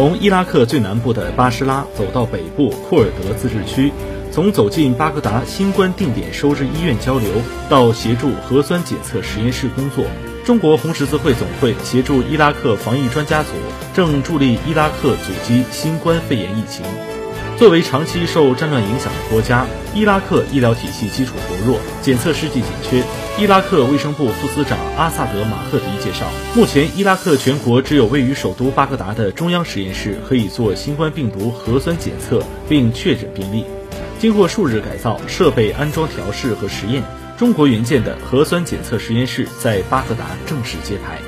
从伊拉克最南部的巴士拉走到北部库尔德自治区，从走进巴格达新冠定点收治医院交流，到协助核酸检测实验室工作。中国红十字会总会协助伊拉克防疫专家组，正助力伊拉克阻击新冠肺炎疫情。作为长期受战乱影响的国家，伊拉克医疗体系基础薄弱，检测试剂紧缺。伊拉克卫生部副司长阿萨德·马赫迪介绍，目前伊拉克全国只有位于首都巴格达的中央实验室可以做新冠病毒核酸检测并确诊病例。经过数日改造、设备安装调试和实验，中国援建的核酸检测实验室在巴格达正式揭牌。